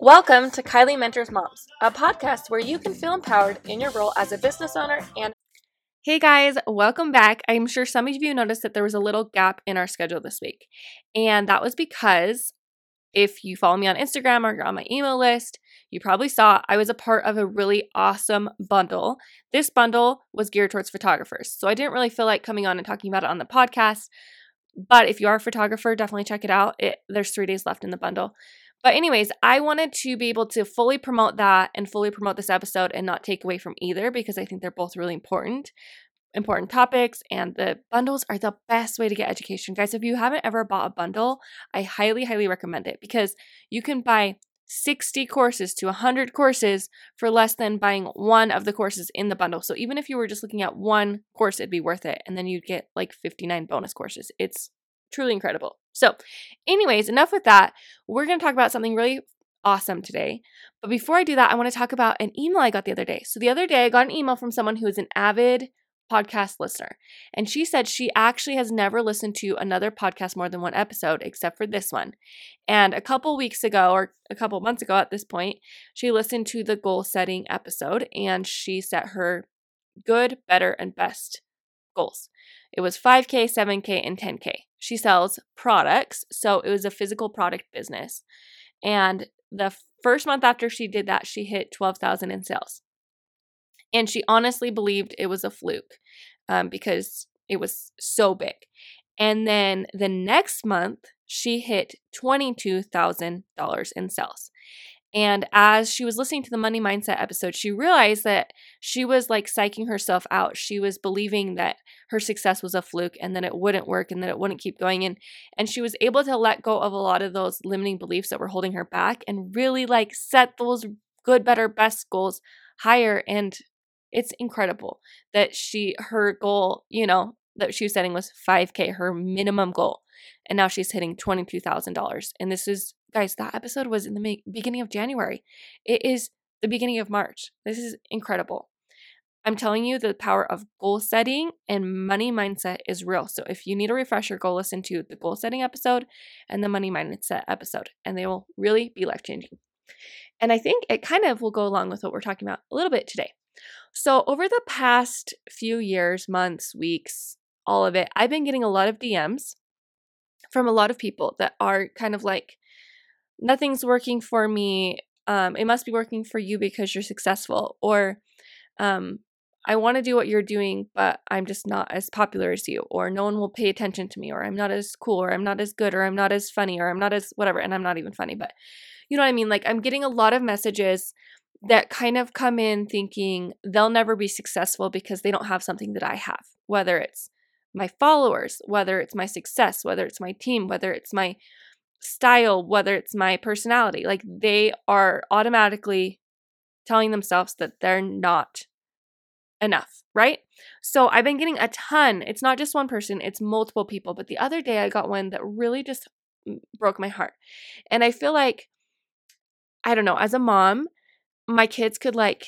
Welcome to Kylie Mentors Moms, a podcast where you can feel empowered in your role as a business owner and Hey guys, welcome back. I'm sure some of you noticed that there was a little gap in our schedule this week. And that was because if you follow me on Instagram or you're on my email list, you probably saw I was a part of a really awesome bundle. This bundle was geared towards photographers. So I didn't really feel like coming on and talking about it on the podcast. But if you are a photographer, definitely check it out. It, there's three days left in the bundle. But, anyways, I wanted to be able to fully promote that and fully promote this episode and not take away from either because I think they're both really important important topics and the bundles are the best way to get education guys if you haven't ever bought a bundle i highly highly recommend it because you can buy 60 courses to 100 courses for less than buying one of the courses in the bundle. So even if you were just looking at one course, it'd be worth it. And then you'd get like 59 bonus courses. It's truly incredible. So, anyways, enough with that. We're going to talk about something really awesome today. But before I do that, I want to talk about an email I got the other day. So, the other day, I got an email from someone who is an avid podcast listener. And she said she actually has never listened to another podcast more than one episode except for this one. And a couple weeks ago, or a couple months ago at this point, she listened to the goal setting episode and she set her good, better, and best goals. It was 5K, 7K, and 10K. She sells products, so it was a physical product business. And the first month after she did that, she hit 12,000 in sales. And she honestly believed it was a fluke um, because it was so big. And then the next month, she hit $22,000 in sales. And as she was listening to the money mindset episode, she realized that she was like psyching herself out. She was believing that her success was a fluke and that it wouldn't work and that it wouldn't keep going. And, and she was able to let go of a lot of those limiting beliefs that were holding her back and really like set those good, better, best goals higher and it's incredible that she her goal, you know, that she was setting was 5k, her minimum goal. And now she's hitting $22,000. And this is guys, that episode was in the beginning of January. It is the beginning of March. This is incredible. I'm telling you, the power of goal setting and money mindset is real. So if you need a refresher, go listen to the goal setting episode and the money mindset episode, and they will really be life changing. And I think it kind of will go along with what we're talking about a little bit today. So, over the past few years, months, weeks, all of it, I've been getting a lot of DMs from a lot of people that are kind of like, nothing's working for me. Um, it must be working for you because you're successful. Or, um, I want to do what you're doing, but I'm just not as popular as you, or no one will pay attention to me, or I'm not as cool, or I'm not as good, or I'm not as funny, or I'm not as whatever. And I'm not even funny, but you know what I mean? Like, I'm getting a lot of messages that kind of come in thinking they'll never be successful because they don't have something that I have, whether it's my followers, whether it's my success, whether it's my team, whether it's my style, whether it's my personality. Like they are automatically telling themselves that they're not enough, right? So I've been getting a ton. It's not just one person, it's multiple people. But the other day I got one that really just broke my heart. And I feel like, I don't know, as a mom, my kids could like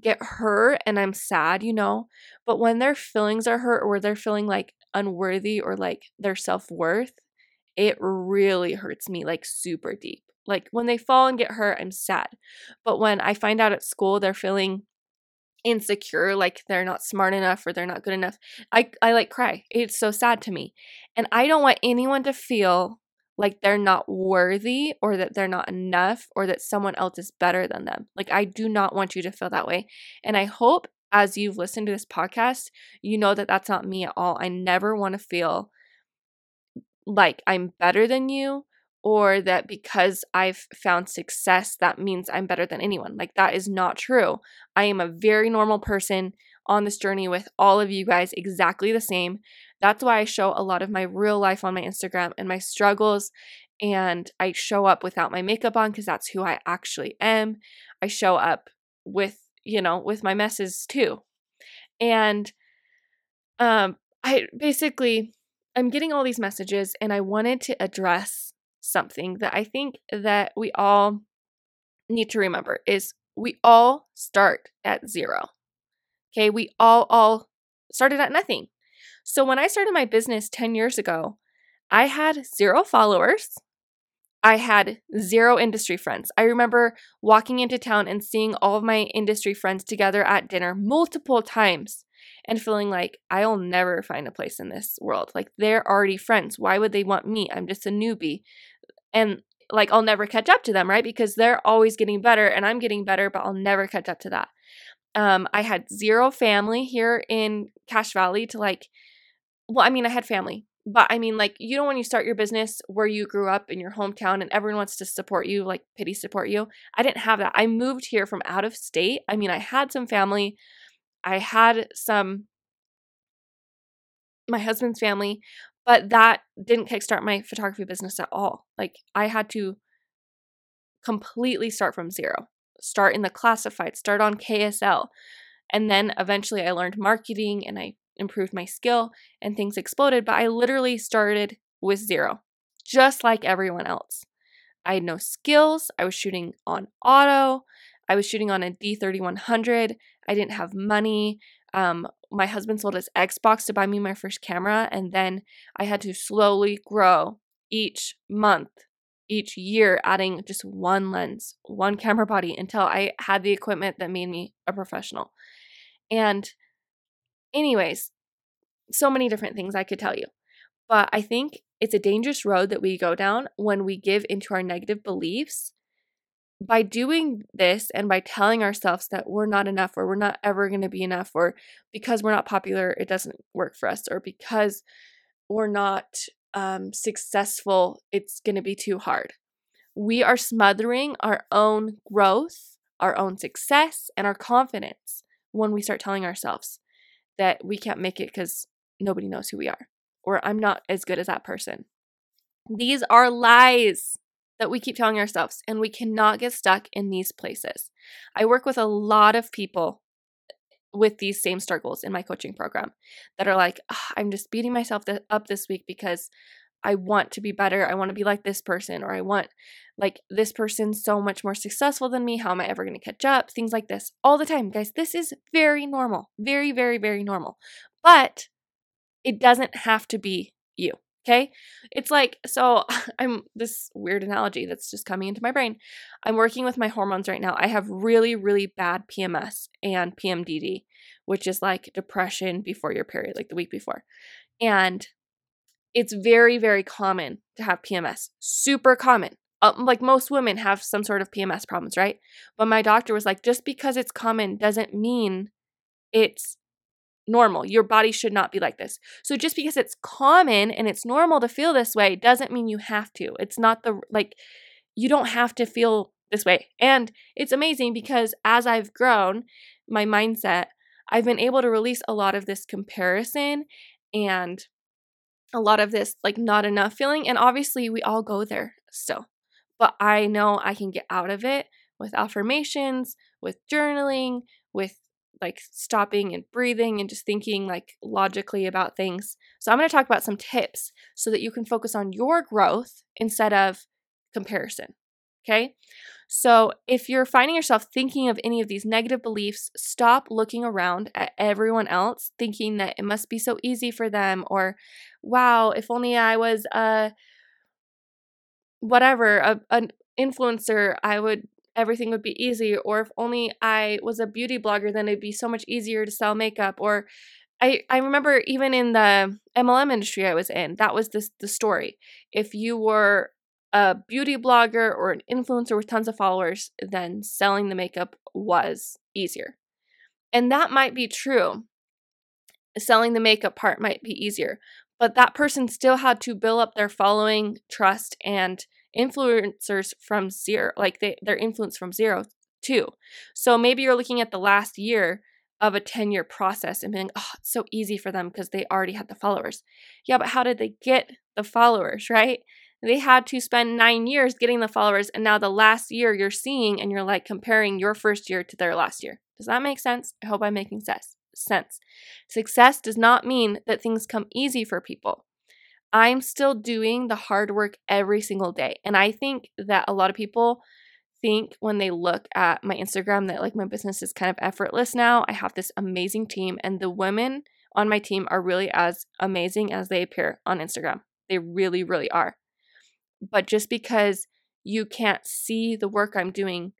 get hurt and I'm sad, you know, but when their feelings are hurt or they're feeling like unworthy or like their self worth, it really hurts me like super deep. Like when they fall and get hurt, I'm sad. But when I find out at school they're feeling insecure, like they're not smart enough or they're not good enough, I, I like cry. It's so sad to me. And I don't want anyone to feel like they're not worthy or that they're not enough or that someone else is better than them. Like, I do not want you to feel that way. And I hope as you've listened to this podcast, you know that that's not me at all. I never want to feel like I'm better than you or that because I've found success, that means I'm better than anyone. Like, that is not true. I am a very normal person on this journey with all of you guys exactly the same. That's why I show a lot of my real life on my Instagram and my struggles. And I show up without my makeup on because that's who I actually am. I show up with, you know, with my messes too. And um, I basically, I'm getting all these messages and I wanted to address something that I think that we all need to remember is we all start at zero. Okay, we all all started at nothing. So when I started my business 10 years ago, I had zero followers. I had zero industry friends. I remember walking into town and seeing all of my industry friends together at dinner multiple times and feeling like I'll never find a place in this world. Like they're already friends. Why would they want me? I'm just a newbie. And like I'll never catch up to them, right? Because they're always getting better and I'm getting better, but I'll never catch up to that. Um, I had zero family here in Cache Valley to like, well, I mean, I had family, but I mean, like, you know, when you start your business where you grew up in your hometown and everyone wants to support you, like pity support you. I didn't have that. I moved here from out of state. I mean, I had some family, I had some, my husband's family, but that didn't kickstart my photography business at all. Like, I had to completely start from zero, start in the classified, start on KSL. And then eventually I learned marketing and I improved my skill and things exploded, but I literally started with zero, just like everyone else. I had no skills. I was shooting on auto. I was shooting on a D3100. I didn't have money. Um, my husband sold his Xbox to buy me my first camera, and then I had to slowly grow each month, each year, adding just one lens, one camera body until I had the equipment that made me a professional. And Anyways, so many different things I could tell you. But I think it's a dangerous road that we go down when we give into our negative beliefs. By doing this and by telling ourselves that we're not enough or we're not ever going to be enough or because we're not popular, it doesn't work for us or because we're not um, successful, it's going to be too hard. We are smothering our own growth, our own success, and our confidence when we start telling ourselves that we can't make it because nobody knows who we are, or I'm not as good as that person. These are lies that we keep telling ourselves, and we cannot get stuck in these places. I work with a lot of people with these same struggles in my coaching program that are like, I'm just beating myself up this week because I want to be better. I want to be like this person, or I want like this person so much more successful than me. How am I ever going to catch up? Things like this all the time, guys. This is very normal, very, very, very normal. But it doesn't have to be you. Okay. It's like, so I'm this weird analogy that's just coming into my brain. I'm working with my hormones right now. I have really, really bad PMS and PMDD, which is like depression before your period, like the week before. And it's very, very common to have PMS. Super common. Um, like most women have some sort of PMS problems, right? But my doctor was like, just because it's common doesn't mean it's normal. Your body should not be like this. So just because it's common and it's normal to feel this way doesn't mean you have to. It's not the like you don't have to feel this way. And it's amazing because as I've grown my mindset, I've been able to release a lot of this comparison and a lot of this like not enough feeling. And obviously, we all go there still. But I know I can get out of it with affirmations, with journaling, with like stopping and breathing and just thinking like logically about things. So, I'm going to talk about some tips so that you can focus on your growth instead of comparison. Okay. So, if you're finding yourself thinking of any of these negative beliefs, stop looking around at everyone else thinking that it must be so easy for them or, wow, if only I was a whatever, a, an influencer, I would everything would be easy or if only I was a beauty blogger then it'd be so much easier to sell makeup or I, I remember even in the MLM industry I was in, that was this the story. If you were a beauty blogger or an influencer with tons of followers, then selling the makeup was easier. And that might be true. Selling the makeup part might be easier, but that person still had to build up their following, trust, and influencers from zero, like they, their influence from zero too. So maybe you're looking at the last year of a 10 year process and being, oh, it's so easy for them because they already had the followers. Yeah, but how did they get the followers, right? They had to spend nine years getting the followers, and now the last year you're seeing and you're like comparing your first year to their last year. Does that make sense? I hope I'm making sense. Sense. Success does not mean that things come easy for people. I'm still doing the hard work every single day. And I think that a lot of people think when they look at my Instagram that like my business is kind of effortless now. I have this amazing team, and the women on my team are really as amazing as they appear on Instagram. They really, really are. But just because you can't see the work I'm doing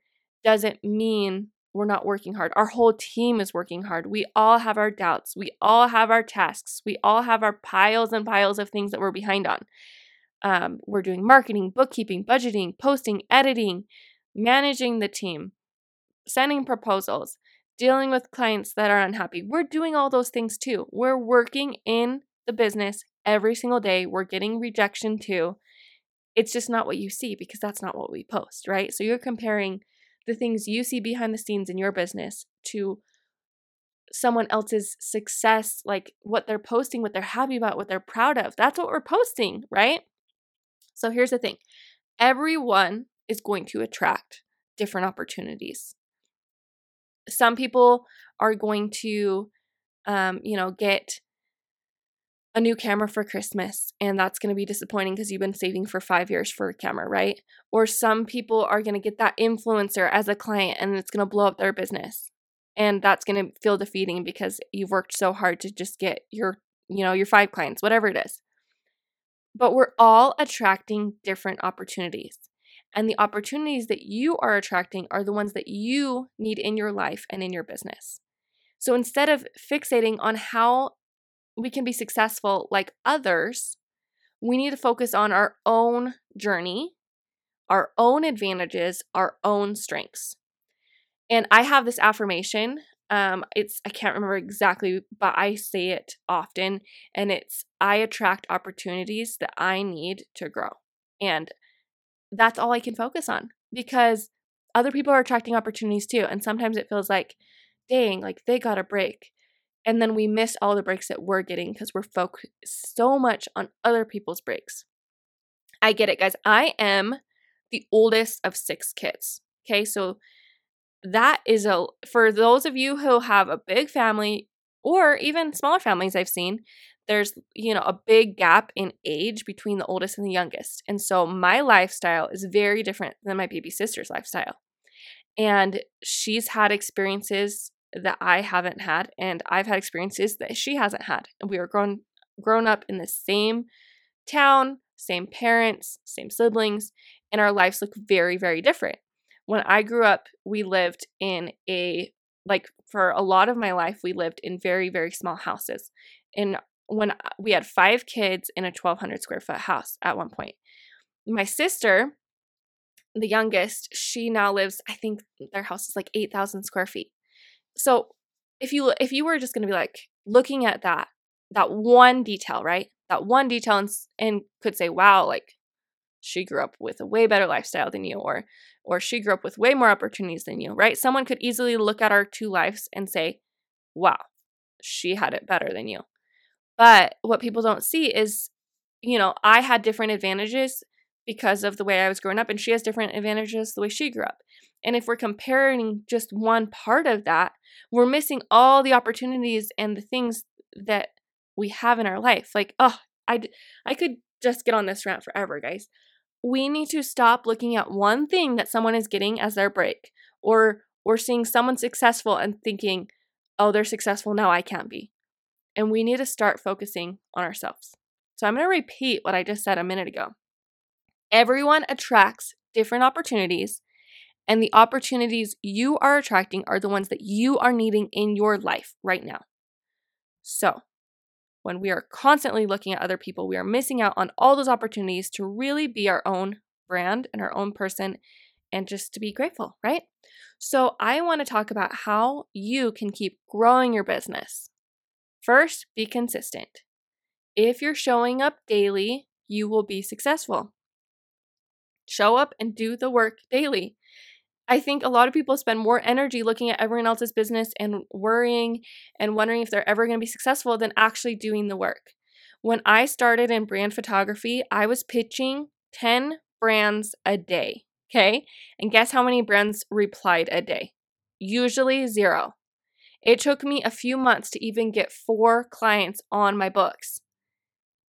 doesn't mean we're not working hard. Our whole team is working hard. We all have our doubts. We all have our tasks. We all have our piles and piles of things that we're behind on. Um, we're doing marketing, bookkeeping, budgeting, posting, editing, managing the team, sending proposals, dealing with clients that are unhappy. We're doing all those things too. We're working in the business every single day. We're getting rejection too. It's just not what you see because that's not what we post, right? So you're comparing the things you see behind the scenes in your business to someone else's success, like what they're posting, what they're happy about, what they're proud of. That's what we're posting, right? So here's the thing everyone is going to attract different opportunities. Some people are going to, um, you know, get a new camera for Christmas, and that's going to be disappointing because you've been saving for five years for a camera, right? Or some people are going to get that influencer as a client and it's going to blow up their business. And that's going to feel defeating because you've worked so hard to just get your, you know, your five clients, whatever it is. But we're all attracting different opportunities. And the opportunities that you are attracting are the ones that you need in your life and in your business. So instead of fixating on how we can be successful like others, we need to focus on our own journey, our own advantages, our own strengths. And I have this affirmation. Um, it's I can't remember exactly, but I say it often, and it's I attract opportunities that I need to grow. And that's all I can focus on because other people are attracting opportunities too. And sometimes it feels like, dang, like they got a break. And then we miss all the breaks that we're getting because we're focused so much on other people's breaks. I get it, guys. I am the oldest of six kids. Okay, so that is a for those of you who have a big family or even smaller families I've seen, there's you know a big gap in age between the oldest and the youngest. And so my lifestyle is very different than my baby sister's lifestyle. And she's had experiences that I haven't had, and I've had experiences that she hasn't had. We were grown grown up in the same town, same parents, same siblings, and our lives look very, very different. When I grew up, we lived in a like for a lot of my life, we lived in very, very small houses. And when uh, we had five kids in a 1200 square foot house at one point. My sister, the youngest, she now lives, I think their house is like 8,000 square feet so if you if you were just going to be like looking at that that one detail, right? That one detail and, and could say, "Wow, like she grew up with a way better lifestyle than you or or she grew up with way more opportunities than you, right? Someone could easily look at our two lives and say, "Wow, she had it better than you." But what people don't see is, you know, I had different advantages because of the way I was growing up and she has different advantages the way she grew up. And if we're comparing just one part of that, we're missing all the opportunities and the things that we have in our life. Like, oh, I, I could just get on this rant forever, guys. We need to stop looking at one thing that someone is getting as their break or or seeing someone successful and thinking, "Oh, they're successful now, I can't be." And we need to start focusing on ourselves. So I'm going to repeat what I just said a minute ago. Everyone attracts different opportunities and the opportunities you are attracting are the ones that you are needing in your life right now. So, when we are constantly looking at other people, we are missing out on all those opportunities to really be our own brand and our own person and just to be grateful, right? So, I want to talk about how you can keep growing your business. First, be consistent. If you're showing up daily, you will be successful. Show up and do the work daily. I think a lot of people spend more energy looking at everyone else's business and worrying and wondering if they're ever going to be successful than actually doing the work. When I started in brand photography, I was pitching 10 brands a day. Okay. And guess how many brands replied a day? Usually zero. It took me a few months to even get four clients on my books.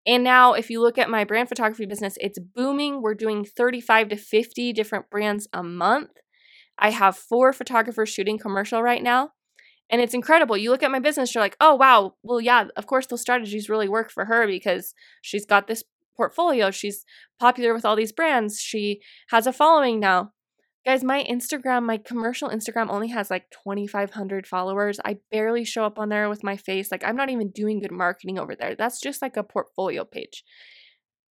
And now, if you look at my brand photography business, it's booming. We're doing 35 to 50 different brands a month. I have four photographers shooting commercial right now. And it's incredible. You look at my business, you're like, oh, wow, well, yeah, of course, those strategies really work for her because she's got this portfolio. She's popular with all these brands. She has a following now. Guys, my Instagram, my commercial Instagram only has like 2,500 followers. I barely show up on there with my face. Like, I'm not even doing good marketing over there. That's just like a portfolio page.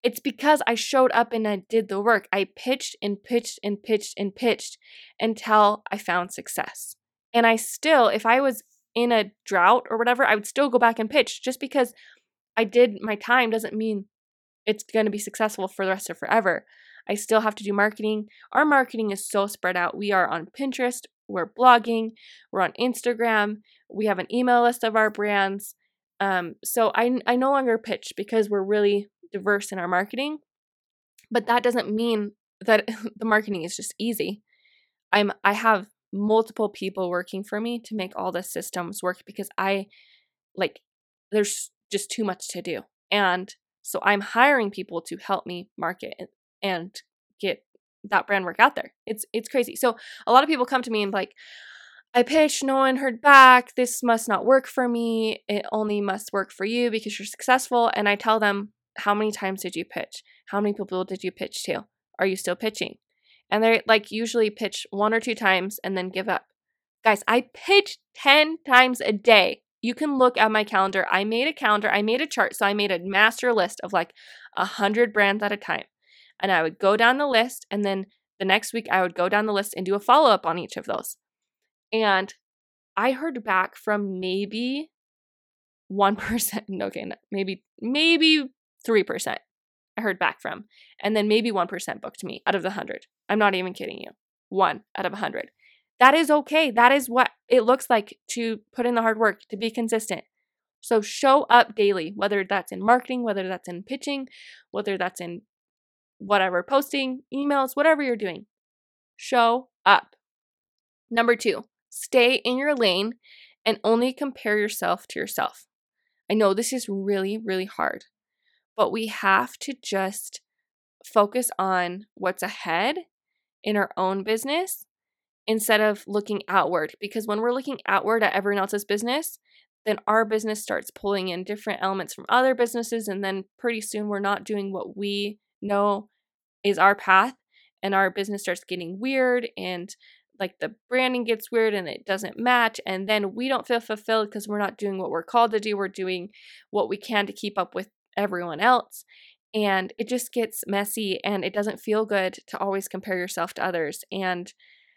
It's because I showed up and I did the work. I pitched and pitched and pitched and pitched until I found success. And I still, if I was in a drought or whatever, I would still go back and pitch just because I did my time doesn't mean it's going to be successful for the rest of forever. I still have to do marketing. Our marketing is so spread out. We are on Pinterest, we're blogging, we're on Instagram, we have an email list of our brands. Um, so I, I no longer pitch because we're really diverse in our marketing. But that doesn't mean that the marketing is just easy. I'm I have multiple people working for me to make all the systems work because I like there's just too much to do. And so I'm hiring people to help me market and get that brand work out there. It's it's crazy. So a lot of people come to me and like, I pitched, no one heard back. This must not work for me. It only must work for you because you're successful. And I tell them, how many times did you pitch? How many people did you pitch to? Are you still pitching? And they like usually pitch one or two times and then give up. Guys, I pitch 10 times a day. You can look at my calendar. I made a calendar, I made a chart. So I made a master list of like a hundred brands at a time and I would go down the list and then the next week I would go down the list and do a follow up on each of those. And I heard back from maybe 1%, person, okay, maybe maybe 3%. I heard back from. And then maybe 1% booked me out of the 100. I'm not even kidding you. 1 out of 100. That is okay. That is what it looks like to put in the hard work, to be consistent. So show up daily, whether that's in marketing, whether that's in pitching, whether that's in whatever, posting, emails, whatever you're doing. Show up. Number two, stay in your lane and only compare yourself to yourself. I know this is really, really hard, but we have to just focus on what's ahead in our own business instead of looking outward. Because when we're looking outward at everyone else's business, then our business starts pulling in different elements from other businesses. And then pretty soon we're not doing what we know is our path and our business starts getting weird and like the branding gets weird and it doesn't match and then we don't feel fulfilled because we're not doing what we're called to do we're doing what we can to keep up with everyone else and it just gets messy and it doesn't feel good to always compare yourself to others and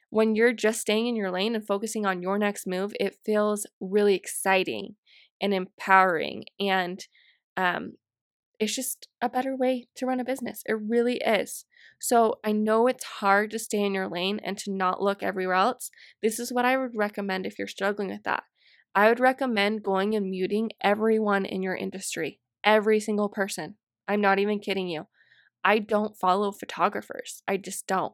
when you're just staying in your lane and focusing on your next move it feels really exciting and empowering and um, it's just a better way to run a business. It really is. So I know it's hard to stay in your lane and to not look everywhere else. This is what I would recommend if you're struggling with that. I would recommend going and muting everyone in your industry, every single person. I'm not even kidding you. I don't follow photographers. I just don't.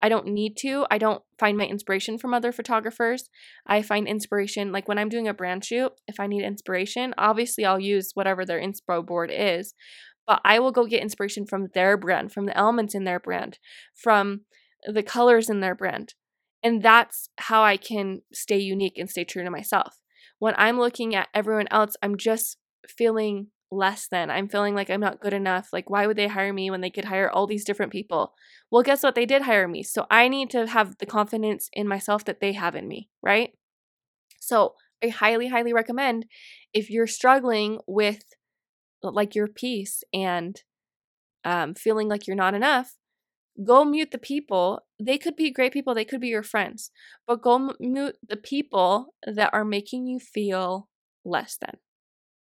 I don't need to. I don't find my inspiration from other photographers. I find inspiration, like when I'm doing a brand shoot, if I need inspiration, obviously I'll use whatever their inspo board is, but I will go get inspiration from their brand, from the elements in their brand, from the colors in their brand. And that's how I can stay unique and stay true to myself. When I'm looking at everyone else, I'm just feeling less than. I'm feeling like I'm not good enough. Like, why would they hire me when they could hire all these different people? Well, guess what? They did hire me. So I need to have the confidence in myself that they have in me, right? So I highly, highly recommend if you're struggling with like your peace and um, feeling like you're not enough, go mute the people. They could be great people, they could be your friends, but go mute the people that are making you feel less than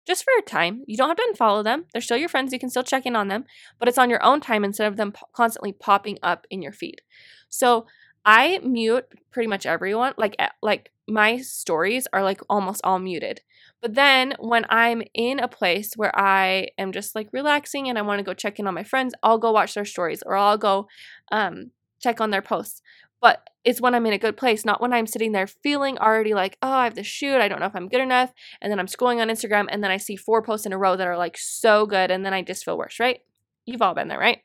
just for a time. You don't have to unfollow them. They're still your friends. You can still check in on them, but it's on your own time instead of them constantly popping up in your feed. So I mute pretty much everyone. Like eh, like my stories are like almost all muted. But then when I'm in a place where I am just like relaxing and I want to go check in on my friends, I'll go watch their stories or I'll go um, check on their posts but it's when I'm in a good place, not when I'm sitting there feeling already like, oh, I have to shoot. I don't know if I'm good enough. And then I'm scrolling on Instagram and then I see four posts in a row that are like so good. And then I just feel worse, right? You've all been there, right?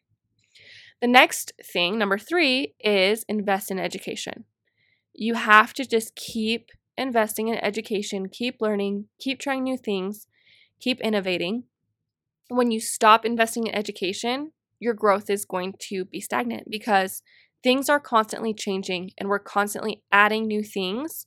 The next thing, number three, is invest in education. You have to just keep investing in education, keep learning, keep trying new things, keep innovating. when you stop investing in education, your growth is going to be stagnant because things are constantly changing and we're constantly adding new things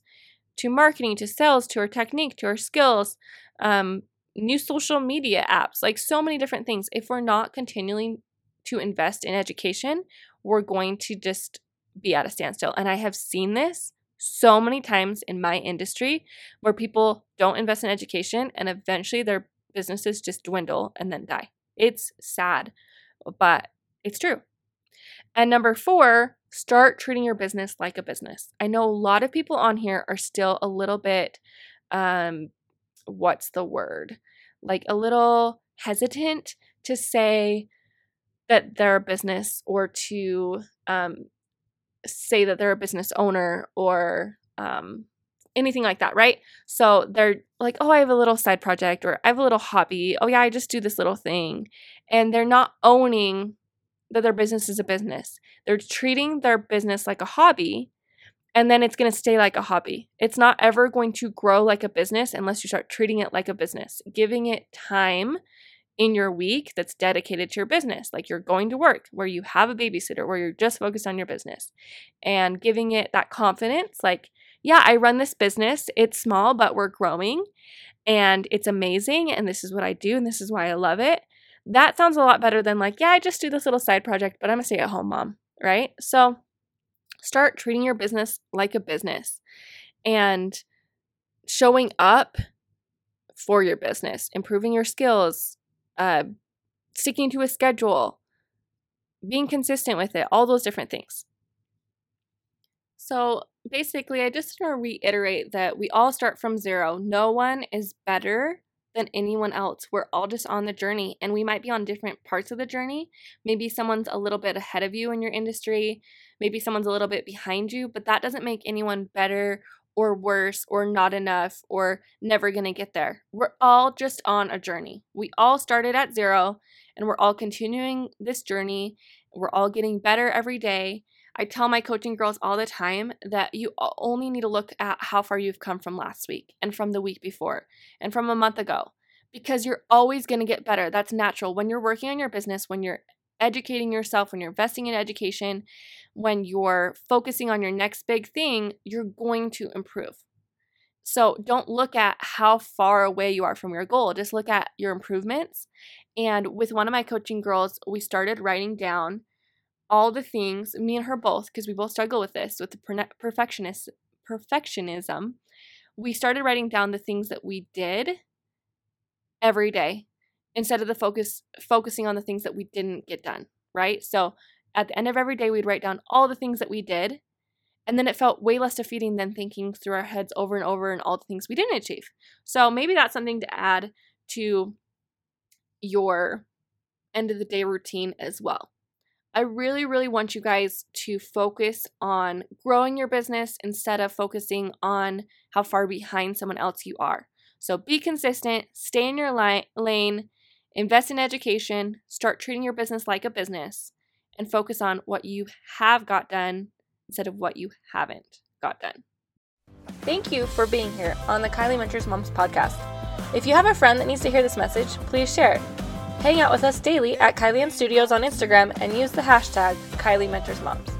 to marketing, to sales, to our technique, to our skills, um, new social media apps, like so many different things. If we're not continuing to invest in education, we're going to just be at a standstill. And I have seen this so many times in my industry where people don't invest in education and eventually their businesses just dwindle and then die. It's sad, but it's true. And number four, start treating your business like a business. I know a lot of people on here are still a little bit, um, what's the word? Like a little hesitant to say that they're a business or to um, say that they're a business owner or um, anything like that, right? So they're like, oh, I have a little side project or I have a little hobby. Oh, yeah, I just do this little thing. And they're not owning that their business is a business. They're treating their business like a hobby and then it's going to stay like a hobby. It's not ever going to grow like a business unless you start treating it like a business, giving it time in your week that's dedicated to your business. Like you're going to work where you have a babysitter, where you're just focused on your business and giving it that confidence. Like, yeah, I run this business. It's small, but we're growing and it's amazing. And this is what I do. And this is why I love it. That sounds a lot better than like, yeah, I just do this little side project, but I'm a stay at home mom, right? So start treating your business like a business and showing up for your business, improving your skills, uh, sticking to a schedule, being consistent with it, all those different things. So basically, I just want to reiterate that we all start from zero. No one is better than anyone else. We're all just on the journey, and we might be on different parts of the journey. Maybe someone's a little bit ahead of you in your industry, maybe someone's a little bit behind you, but that doesn't make anyone better or worse or not enough or never going to get there. We're all just on a journey. We all started at zero and we're all continuing this journey. We're all getting better every day. I tell my coaching girls all the time that you only need to look at how far you've come from last week and from the week before and from a month ago because you're always going to get better. That's natural. When you're working on your business, when you're educating yourself, when you're investing in education, when you're focusing on your next big thing, you're going to improve. So don't look at how far away you are from your goal, just look at your improvements. And with one of my coaching girls, we started writing down all the things, me and her both, because we both struggle with this, with the perfectionist perfectionism. We started writing down the things that we did every day instead of the focus focusing on the things that we didn't get done, right? So at the end of every day we'd write down all the things that we did and then it felt way less defeating than thinking through our heads over and over and all the things we didn't achieve. So maybe that's something to add to your end of the day routine as well. I really, really want you guys to focus on growing your business instead of focusing on how far behind someone else you are. So be consistent, stay in your lane, Invest in education, start treating your business like a business, and focus on what you have got done instead of what you haven't got done. Thank you for being here on the Kylie Mentors Moms podcast. If you have a friend that needs to hear this message, please share it. Hang out with us daily at Kylie Ann Studios on Instagram and use the hashtag Kylie Mentors Moms.